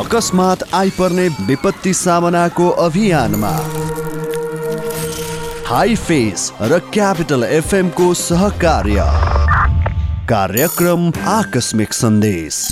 अकस्मात आइपर्ने विपत्ति सामनाको अभियानमा। हाई फेस र क्यापिटल एफएमको सहकार्य। कार्यक्रम आकस्मिक सन्देश।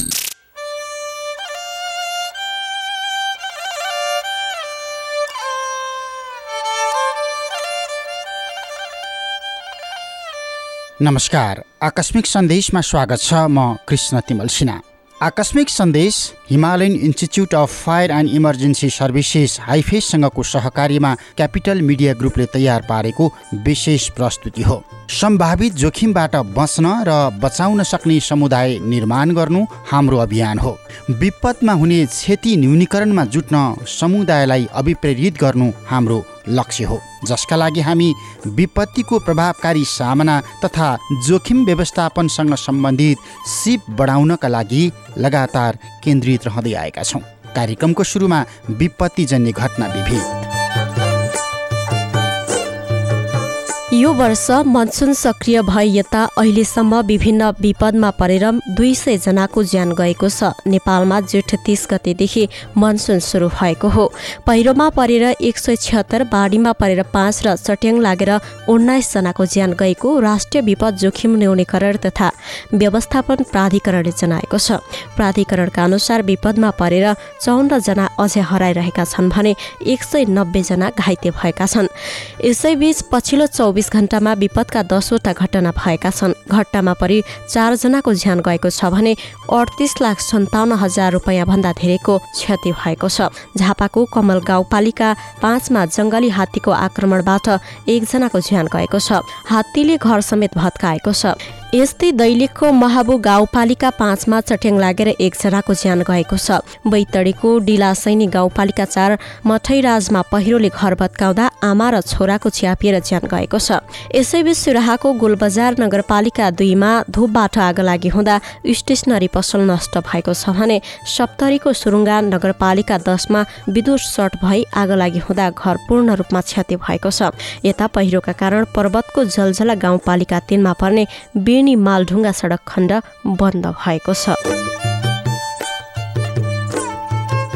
नमस्कार। आकस्मिक सन्देशमा स्वागत छ म कृष्ण तिमल सिन्हा। आकस्मिक सन्देश Himalayan Institute of Fire and Emergency Services हाइफेससँगको सहकार्यमा क्यापिटल मिडिया ग्रुपले तयार पारेको विशेष प्रस्तुति हो। सम्भावित जोखिमबाट बच्न र बचाउन सक्ने समुदाय निर्माण गर्नु हाम्रो अभियान हो। विपदमा हुने क्षति न्यूनीकरणमा जुट्न समुदायलाई अभिप्रेरित गर्नु हाम्रो लक्ष्य हो। जसका लागि हामी विपत्तिको प्रभावकारी सामना तथा जोखिम व्यवस्थापनसँग सम्बन्धित सिप बढाउनका लागि लगातार केन्द्रित रहँदै आएका छौँ। कार्यक्रमको सुरुमा विपत्तिजन्य घटना विभेद यो वर्ष मनसुन सक्रिय भए यता अहिलेसम्म विभिन्न विपदमा परेर दुई सय जनाको ज्यान गएको छ। नेपालमा जेठ तिस गतेदेखि मनसुन सुरु भएको हो। पहिरोमा परेर एक सय छिहत्तर बाढीमा परेर पाँच र चट्याङ लागेर उन्नाइस जनाको ज्यान गएको राष्ट्रिय विपद जोखिम न्यूनीकरण तथा व्यवस्थापन प्राधिकरणले जनाएको छ। प्राधिकरणका अनुसार विपदमा परेर चौन्न जना अझै हराइरहेका छन् भने एक सय नब्बे जना घाइते भएका छन्। यसैबीच पछिल्लो चौबिस घण्टामा विपदका दसवटा घटना भएका छन्। घटनामा परि चारजनाको ज्यान गएको छ भने अडतिस लाख सन्ताउन्न हजार रुपियाँभन्दा धेरैको क्षति भएको छ। झापाको कमल गाउँपालिका पाँचमा जङ्गली हात्तीको आक्रमणबाट एकजनाको ज्यान गएको छ। हात्तीले घर समेत भत्काएको छ। यस्तै दैलेखको महाबु गाउँपालिका पाँचमा चट्याङ लागेर एकजनाको ज्यान गएको छ। बैतडीको डिलासैनी गाउँपालिका चार मठैराजमा पहिरोले घर भत्काउँदा आमा र छोराको च्यापिएर ज्यान गएको छ। यसैबीच सुराहाको गोलबजार नगरपालिका दुईमा धुपबाट आगो लागि हुँदा स्टेसनरी पसल नष्ट भएको छ भने सप्तरीको सुरुङ्गा नगरपालिका दसमा विद्युत सर्ट भई आगो लागि हुँदा घर पूर्ण रूपमा क्षति भएको छ। यता पहिरोका कारण पर्वतको जलझला गाउँपालिका तिनमा पर्ने बेनी मालढुङ्गा सडक खण्ड बन्द भएको छ।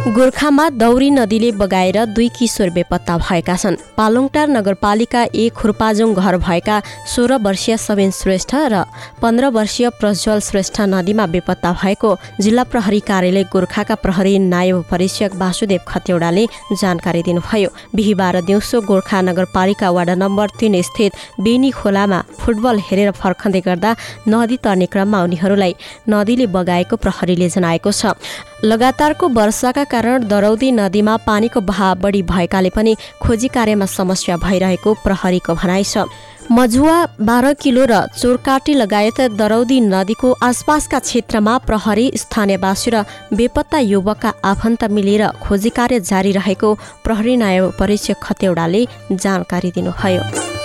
गोर्खामा दौरी नदीले बगाएर दुई किशोर बेपत्ता भएका छन्। पालोङटार नगरपालिका एक खुर्पाजोङ घर भएका सोह्र वर्षीय सबिन श्रेष्ठ र पन्ध्र वर्षीय प्रज्वल श्रेष्ठ नदीमा बेपत्ता भएको जिल्ला प्रहरी कार्यालय गोर्खाका प्रहरी नायब परीक्षक वासुदेव खतेौडाले जानकारी दिनुभयो। बिहिबार दिउँसो गोर्खा नगरपालिका वार्ड नम्बर तिन स्थित बेनी खोलामा फुटबल हेरेर फर्खँदै गर्दा नदी तर्ने क्रममा उनीहरूलाई नदीले बगाएको प्रहरीले जनाएको छ। लगातारको वर्षाका कारण दरौदी नदीमा पानीको बहाव बढी भएकाले पनि खोजी कार्यमा समस्या भइरहेको प्रहरीको भनाइ छ। मजुवा बाह्र किलो र चोरकाटी लगायत दरौदी नदीको आसपासका क्षेत्रमा प्रहरी स्थानीयवासी र बेपत्ता युवकका आफन्त मिलेर खोजी कार्य जारी रहेको प्रहरी नायब परीक्षक खतेौडाले जानकारी दिनुभयो।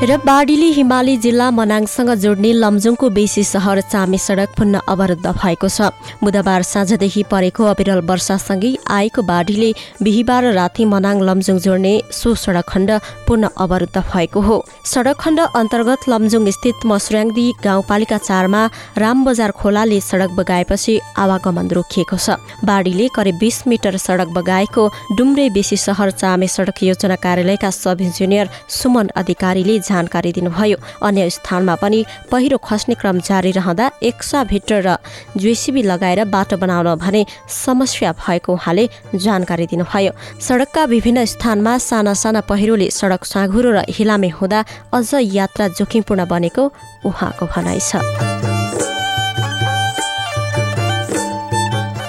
र बाढीले हिमाली जिल्ला मनाङसँग जोड्ने लमजुङको बेसी सहर चामे सडक पुनः अवरुद्ध भएको छ। बुधबार साँझदेखि परेको अविरल वर्षासँगै आएको बाढीले बिहिबार राति मनाङ लमजुङ जोड्ने सो सडक खण्ड पुनः अवरुद्ध भएको हो। सडक खण्ड अन्तर्गत लमजुङ स्थित मसुर्याङदी गाउँपालिका चारमा रामबजार खोलाले सडक बगाएपछि आवागमन रोकिएको छ। बाढीले करिब बिस मिटर सडक बगाएको डुम्रे बेसी सहर चामे सडक योजना कार्यालयका सब इन्जिनियर सुमन अधिकारीले जानकारी दिनुभयो। अन्य स्थानमा पनि पहिरो खस्ने क्रम जारी रहँदा एक्सा भिटर र जेसिबी लगाएर बाटो बनाउन भने समस्या भएको उहाँले जानकारी दिनुभयो। सडकका विभिन्न स्थानमा साना साना पहिरोले सडक साँघुरो र हिलामे हुँदा अझ यात्रा जोखिमपूर्ण बनेको उहाँको भनाइ छ।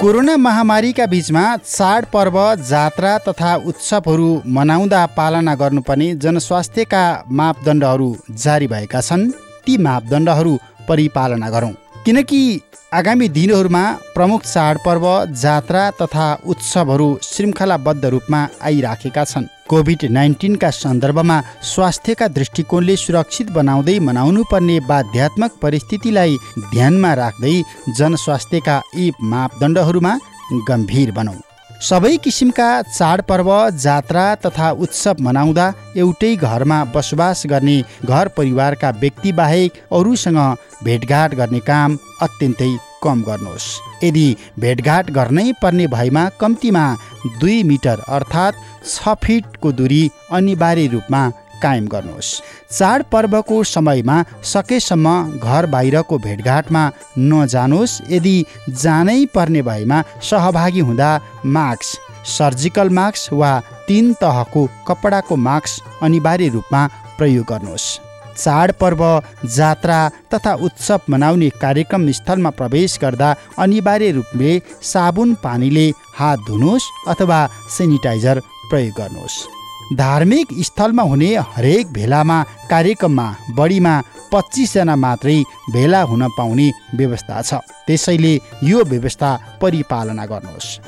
कोरोना महामारीका बीचमा चाडपर्व जात्रा तथा उत्सवहरू मनाउँदा पालना गर्नुपर्ने जनस्वास्थ्यका मापदण्डहरू जारी भएका छन्। ती मापदण्डहरू परिपालना गरौँ। किनकि आगामी दिनहरूमा प्रमुख चाडपर्व जात्रा तथा उत्सवहरू श्रृङ्खलाबद्ध रूपमा आइराखेका छन्। कोभिड नाइन्टिनका सन्दर्भमा स्वास्थ्यका दृष्टिकोणले सुरक्षित बनाउँदै मनाउनु पर्ने बाध्यात्मक परिस्थितिलाई ध्यानमा राख्दै जनस्वास्थ्यका यी मापदण्डहरूमा गम्भीर बनौँ। सबै किसिमका चाडपर्व जात्रा तथा उत्सव मनाउँदा एउटै घरमा बसोबास गर्ने घर परिवारका व्यक्ति बाहेक अरूसँग भेटघाट गर्ने काम अत्यन्तै कम गर्नुहोस्। यदि भेटघाट गर्नै पर्ने भएमा कम्तीमा दुई मिटर अर्थात् छ फिटको दूरी अनिवार्य रूपमा कायम गर्नुहोस्। चाडपर्वको समयमा सकेसम्म घर बाहिरको भेटघाटमा नजानुहोस्। यदि जानै पर्ने भएमा सहभागी हुँदा मास्क सर्जिकल मास्क वा तिन तहको कपडाको मास्क अनिवार्य रूपमा प्रयोग गर्नुहोस्। चाडपर्व जात्रा तथा उत्सव मनाउने कार्यक्रम स्थलमा प्रवेश गर्दा अनिवार्य रूपले साबुन पानीले हात धुनुहोस् अथवा सेनिटाइजर प्रयोग गर्नुहोस्। धार्मिक स्थलमा हुने हरेक भेलामा कार्यक्रममा बढीमा पच्चिसजना मात्रै भेला हुन पाउने व्यवस्था छ। त्यसैले यो व्यवस्था परिपालना गर्नुहोस्।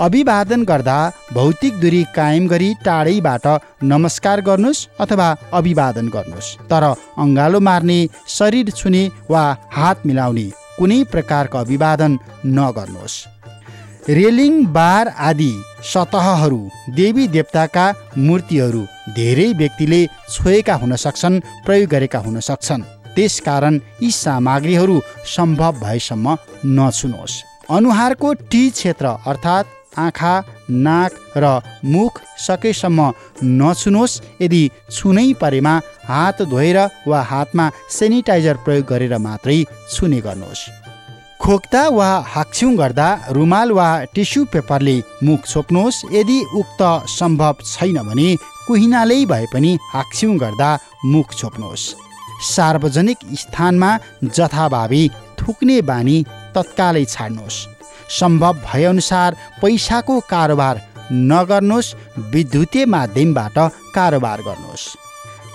अभिवादन गर्दा भौतिक दूरी कायम गरी टाढैबाट नमस्कार गर्नुहोस् अथवा अभिवादन गर्नुहोस्। तर अङ्गालो मार्ने शरीर छुने वा हात मिलाउने कुनै प्रकारको अभिवादन नगर्नुहोस्। रेलिङ बार आदि सतहहरू देवी देवताका मूर्तिहरू धेरै व्यक्तिले छोएका हुन सक्छन् प्रयोग गरेका हुन सक्छन्। त्यसकारण यी सामग्रीहरू सम्भव भएसम्म नछुनुहोस् अनुहारको टी क्षेत्र अर्थात् आँखा नाक र मुख सकेसम्म नछुनुहोस् यदि छुनै परेमा हात धोएर वा हातमा सेनिटाइजर प्रयोग गरेर मात्रै छुने गर्नुहोस्। खोक्दा वा हाक्छ्यौँ गर्दा रुमाल वा टिस्यु पेपरले मुख छोप्नुहोस्। यदि उक्त सम्भव छैन भने कुहिनाले भए पनि हाक्छ्यौँ गर्दा मुख छोप्नुहोस्। सार्वजनिक स्थानमा जथाभावी थुक्ने बानी तत्कालै छाड्नुहोस्। सम्भव भएअनुसार पैसाको कारोबार नगर्नुहोस्। विद्युतीय माध्यमबाट कारोबार गर्नुहोस्।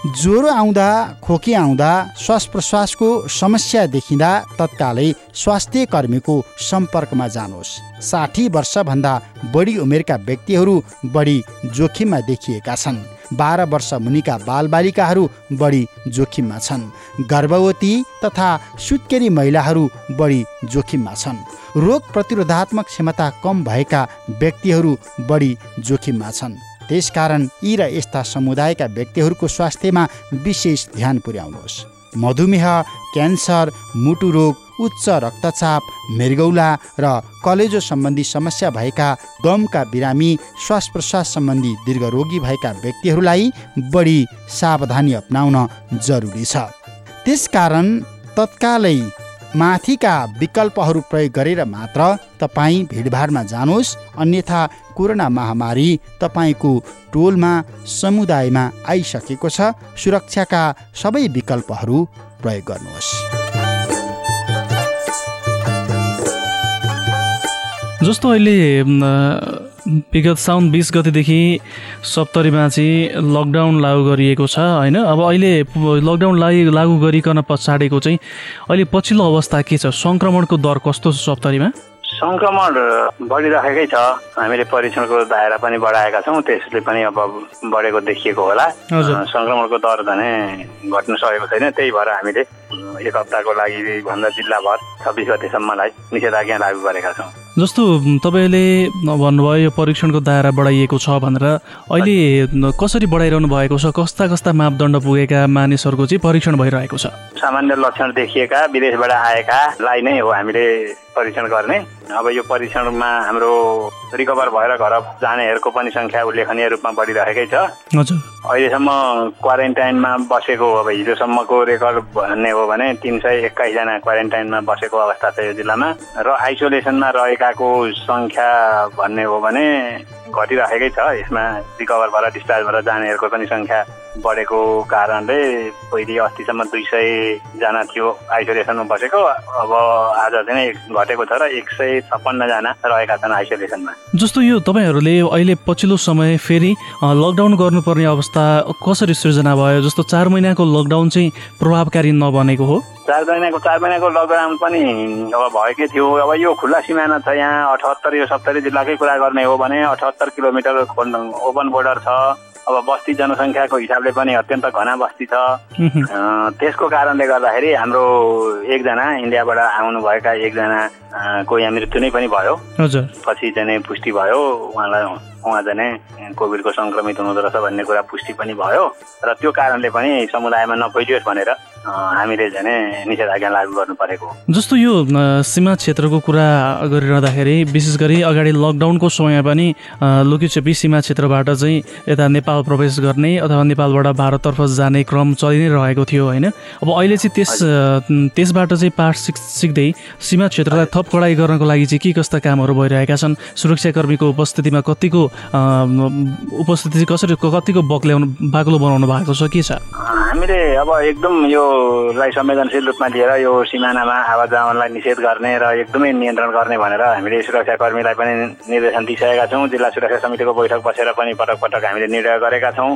ज्वरो आउँदा खोकी आउँदा श्वास प्रश्वासको समस्या देखिँदा तत्कालै स्वास्थ्य कर्मीको सम्पर्कमा जानुहोस्। साठी वर्षभन्दा बढी उमेरका व्यक्तिहरू बढी जोखिममा देखिएका छन्। बाह्र वर्ष मुनिका बालबालिकाहरू बढी जोखिममा छन्। गर्भवती तथा सुत्केरी महिलाहरू बढी जोखिममा छन्। रोग प्रतिरोधात्मक क्षमता कम भएका व्यक्तिहरू बढी जोखिममा छन्। त्यसकारण यी र यस्ता समुदायका व्यक्तिहरूको स्वास्थ्यमा विशेष ध्यान पुर्याउनुहोस्। मधुमेह क्यान्सर मुटु रोग उच्च रक्तचाप मृगौला र कलेजो सम्बन्धी समस्या भएका गमका बिरामी श्वास प्रश्वास सम्बन्धी दीर्घरोगी भएका व्यक्तिहरूलाई बढी सावधानी अप्नाउन जरुरी छ। त्यसकारण तत्कालै माथिका विकल्पहरू प्रयोग गरेर मात्र तपाईँ भिडभाडमा जानुहोस् अन्यथा कोरोना महामारी तपाईँको टोलमा समुदायमा आइसकेको छ। सुरक्षाका सबै विकल्पहरू प्रयोग गर्नुहोस्। जस्तो अहिले विगत साउन बिस गतिदेखि सप्तरीमा चाहिँ लकडाउन लागू गरिएको छ होइन? अब अहिले लकडाउन लागु लागू गरिकन पछाडिको चाहिँ अहिले पछिल्लो अवस्था के छ? सङ्क्रमणको दर कस्तो छ सप्तरीमा? सङ्क्रमण बढिराखेकै छ। हामीले परीक्षणको दायरा पनि बढाएका छौँ त्यसले पनि अब बढेको देखिएको होला। सङ्क्रमणको दर भने घट्नु सकेको छैन। त्यही भएर हामीले एक हप्ताको लागि भन्दा जिल्लाभर छब्बिस गतेसम्मलाई निषेधाज्ञा लागू गरेका छौँ। जस्तो तपाईँले भन्नुभयो यो परीक्षणको दायरा बढाइएको छ भनेर। अहिले कसरी बढाइरहनु भएको छ? कस्ता कस्ता मापदण्ड पुगेका मानिसहरूको चाहिँ परीक्षण भइरहेको छ? सामान्य लक्षण देखिएका विदेशबाट आएकालाई नै हो हामीले परीक्षण गर्ने। अब यो परीक्षणमा हाम्रो रिकभर भएर घर जानेहरूको पनि सङ्ख्या उल्लेखनीय रूपमा बढिरहेकै छ। अहिलेसम्म क्वारेन्टाइनमा बसेको अब हिजोसम्मको रेकर्ड भन्ने हो भने तिन सय एक्काइसजना क्वारेन्टाइनमा बसेको अवस्था छ यो जिल्लामा। र आइसोलेसनमा रहेकाको सङ्ख्या भन्ने हो भने घटिराखेकै छ। यसमा रिकभर भएर डिस्चार्ज भएर जानेहरूको पनि सङ्ख्या बढेको कारणले पहिले अस्तिसम्म दुई सयजना थियो आइसोलेसनमा बसेको। अब आज चाहिँ घटेको छ र एक सय छप्पन्नजना रहेका छन् आइसोलेसनमा। जस्तो यो तपाईँहरूले अहिले पछिल्लो समय फेरि लकडाउन गर्नुपर्ने अवस्था कसरी सृजना भयो? जस्तो चार महिनाको लकडाउन चाहिँ प्रभावकारी नबनेको हो। चार महिनाको चार महिनाको लकडाउन पनि अब भएकै थियो। अब यो खुल्ला सिमाना छ यहाँ अठहत्तर यो सत्तरी जिल्लाकै कुरा गर्ने हो भने अठहत्तर किलोमिटर ओपन बोर्डर छ। अब बस्ती जनसङ्ख्याको हिसाबले पनि अत्यन्त घना बस्ती छ। त्यसको कारणले गर्दाखेरि हाम्रो एकजना इन्डियाबाट आउनुभएका एकजना कोही मृत्यु नै पनि भयो। पछि चाहिँ पुष्टि भयो। उहाँलाई उहाँ चाहिँ कोभिडको सङ्क्रमित हुनुहुँदो रहेछ भन्ने कुरा पुष्टि पनि भयो। र त्यो कारणले पनि समुदायमा नफैलियोस् भनेर हामीले चाहिँ निषेधाज्ञा लागू गर्नु परेको जस्तो यो सीमा क्षेत्रको कुरा गरिरहँदाखेरि विशेष गरी अगाडि लकडाउनको समय पनि लुकीचेपी सीमा क्षेत्रबाट चाहिँ यता नेपाल प्रवेश गर्ने अथवा नेपालबाट भारततर्फ जाने क्रम चलि नै रहेको थियो होइन? अब अहिले चाहिँ त्यस त्यसबाट चाहिँ पाठ सिक सिक्दै सीमा क्षेत्रलाई थप कडाइ गर्नको लागि चाहिँ के कस्ता कामहरू भइरहेका छन्? सुरक्षाकर्मीको उपस्थितिमा कतिको उपस्थिति चाहिँ कसरी कतिको बक्ल्याउनु बाक्लो बनाउनु भएको छ के छ? हामीले अब एकदम योलाई संवेदनशील रूपमा लिएर यो सिमानामा आवाज जावनलाई निषेध गर्ने र एकदमै नियन्त्रण गर्ने भनेर हामीले सुरक्षाकर्मीलाई पनि निर्देशन दिइसकेका छौँ। जिल्ला सुरक्षा समितिको बैठक बसेर पनि पटक पटक हामीले निर्णय गरेका छौँ।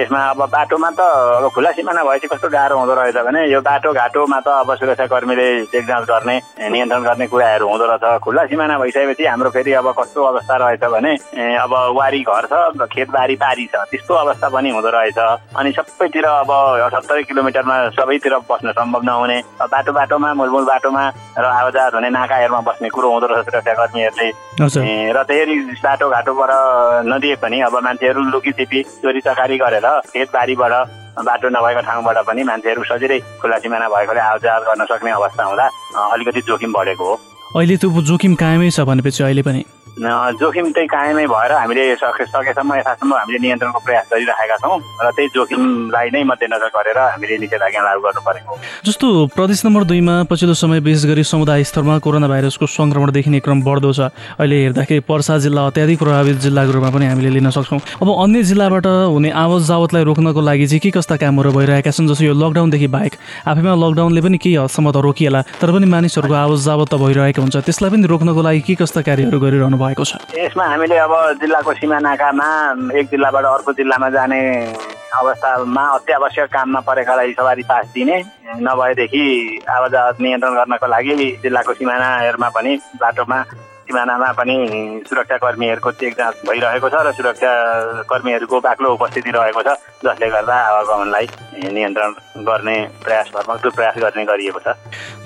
यसमा अब बाटोमा त अब खुला सिमाना भएपछि कस्तो गाह्रो हुँदो रहेछ भने यो बाटो घाटोमा त अब सुरक्षाकर्मीले चेक जाँच गर्ने नियन्त्रण गर्ने कुराहरू हुँदो रहेछ। खुला सिमाना भइसकेपछि हाम्रो फेरि अब कस्तो अवस्था रहेछ भने अब वारी घर छ खेतबारी पारी छ त्यस्तो अवस्था पनि हुँदो रहेछ। अनि सबैतिर अब सत्तरी किलोमिटरमा सबैतिर बस्न सम्भव नहुने। बाटो बाटोमा मूलमूल बाटोमा र आवाजात हुने नाकाहरूमा बस्ने कुरो हुँदो रहेछ सुरक्षाकर्मीहरूले र त्यसरी बाटोघाटोबाट नदिए पनि अब मान्छेहरू लुकीछिपी चोरी चकारी गरेर खेतबारीबाट बाटो नभएको ठाउँबाट पनि मान्छेहरू सजिलै खुला सिमाना भएकोले आवाजात गर्न सक्ने अवस्था हुँदा अलिकति जोखिम बढेको हो। अहिले त्यो जोखिम कायमै छ भनेपछि अहिले पनि। जोखिम चाहिँ कायमै भएर हामीले सके सकेसम्म यथासम्म हामीले नियन्त्रणको प्रयास गरिरहेका छौँ र त्यही जोखिमलाई नै मध्यनजर गरेर हामीले निषेधाज्ञा लागू गर्नु परेको जस्तो प्रदेश नम्बर दुईमा पछिल्लो समय विशेष गरी समुदाय स्तरमा कोरोना भाइरसको सङ्क्रमण देखिने क्रम बढ्दो छ। अहिले हेर्दाखेरि पर्सा जिल्ला अत्याधिक प्रभावित जिल्लाको रूपमा पनि हामीले लिन सक्छौँ। अब अन्य जिल्लाबाट हुने आवत जावतलाई रोक्नको लागि चाहिँ के कस्ता कामहरू भइरहेका छन्? जस्तो यो लकडाउनदेखि बाहेक आफैमा लकडाउनले पनि केही हदसम्म त रोकिएला तर पनि मानिसहरूको आवत जावत त भइरहेको हुन्छ। त्यसलाई पनि रोक्नको लागि के कस्ता कार्यहरू गरिरहनु भएको छ? यसमा हामीले अब जिल्लाको सिमानाकामा एक जिल्लाबाट अर्को जिल्लामा जाने अवस्थामा अत्यावश्यक काममा परेकालाई सवारी पास दिने नभएदेखि आवाजात नियन्त्रण गर्नको लागि जिल्लाको सिमानाहरूमा पनि बाटोमा सिमानामा पनि सुरक्षाकर्मीहरूको चेक जाँच भइरहेको छ र सुरक्षाकर्मीहरूको बाक्लो उपस्थिति रहेको छ जसले गर्दा आवागमनलाई नियन्त्रण गर्ने प्रयास भरमग्दो प्रयास गर्ने गरिएको छ।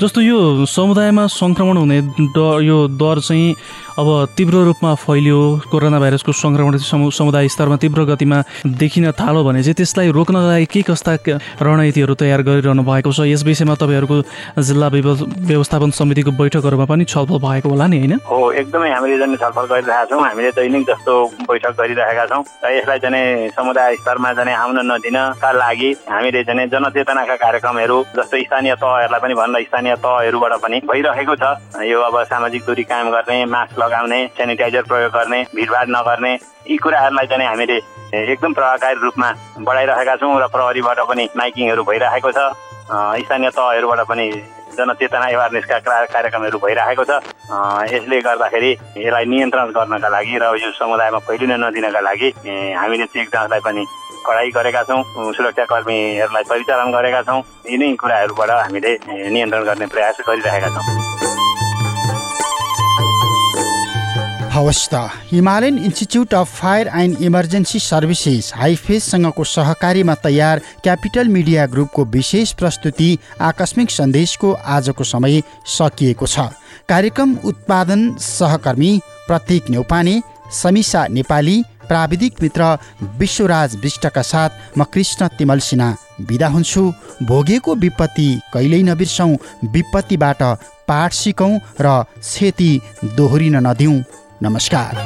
जस्तो यो समुदायमा सङ्क्रमण हुने डर यो दर चाहिँ अब तीव्र रूपमा फैलियो कोरोना भाइरसको सङ्क्रमण समुदाय स्तरमा तीव्र गतिमा देखिन थाल्यो भने चाहिँ त्यसलाई रोक्नका लागि के कस्ता रणनीतिहरू तयार गरिरहनु भएको छ? यस विषयमा तपाईँहरूको जिल्ला व्यवस्थापन समितिको बैठकहरूमा पनि छलफल भएको होला नि होइन? हो एकदमै हामीले चाहिँ छलफल गरिरहेका छौँ हामीले दैनिक जस्तो बैठक गरिरहेका छौँ र यसलाई चाहिँ समुदाय स्तरमा चाहिँ आउन नदिनका लागि हामीले चाहिँ जनचेतनाका कार्यक्रमहरू जस्तो स्थानीय तहहरूलाई पनि भन्दा स्थानीय तहहरूबाट पनि भइरहेको छ। यो अब सामाजिक दूरी कायम गर्ने मास्क लगाउने सेनिटाइजर प्रयोग गर्ने भिडभाड नगर्ने यी कुराहरूलाई चाहिँ हामीले एकदम प्रभावकारी रूपमा बढाइरहेका छौँ र प्रहरीबाट पनि माइकिङहरू भइरहेको छ। स्थानीय तहहरूबाट पनि जनचेतना एवारनेसका कार्यक्रमहरू भइरहेको छ। यसले गर्दाखेरि यसलाई नियन्त्रण गर्नका लागि र यो समुदायमा फैलिन नदिनका लागि हामीले चेक जाँचलाई पनि कडाई गरेका छौँ सुरक्षाकर्मीहरूलाई परिचालन गरेका छौँ। यिनै कुराहरूबाट हामीले नियन्त्रण गर्ने प्रयास गरिरहेका छौँ। हवस् त Himalayan Institute of Fire and Emergency Services हाइफेससँगको सहकारीमा तयार क्यापिटल मिडिया ग्रुपको विशेष प्रस्तुति आकस्मिक सन्देशको आजको समय सकिएको छ। कार्यक्रम उत्पादन सहकर्मी प्रतीक नेउपाने समिसा नेपाली प्राविधिक मित्र विश्वराज विष्टका साथ म कृष्ण तिमल सिन्हा बिदा हुन्छु। भोगेको विपत्ति कहिल्यै नबिर्सौँ। विपत्तिबाट पाठ सिकौँ र क्षति दोहोरिन नदिउँ। नमस्कार।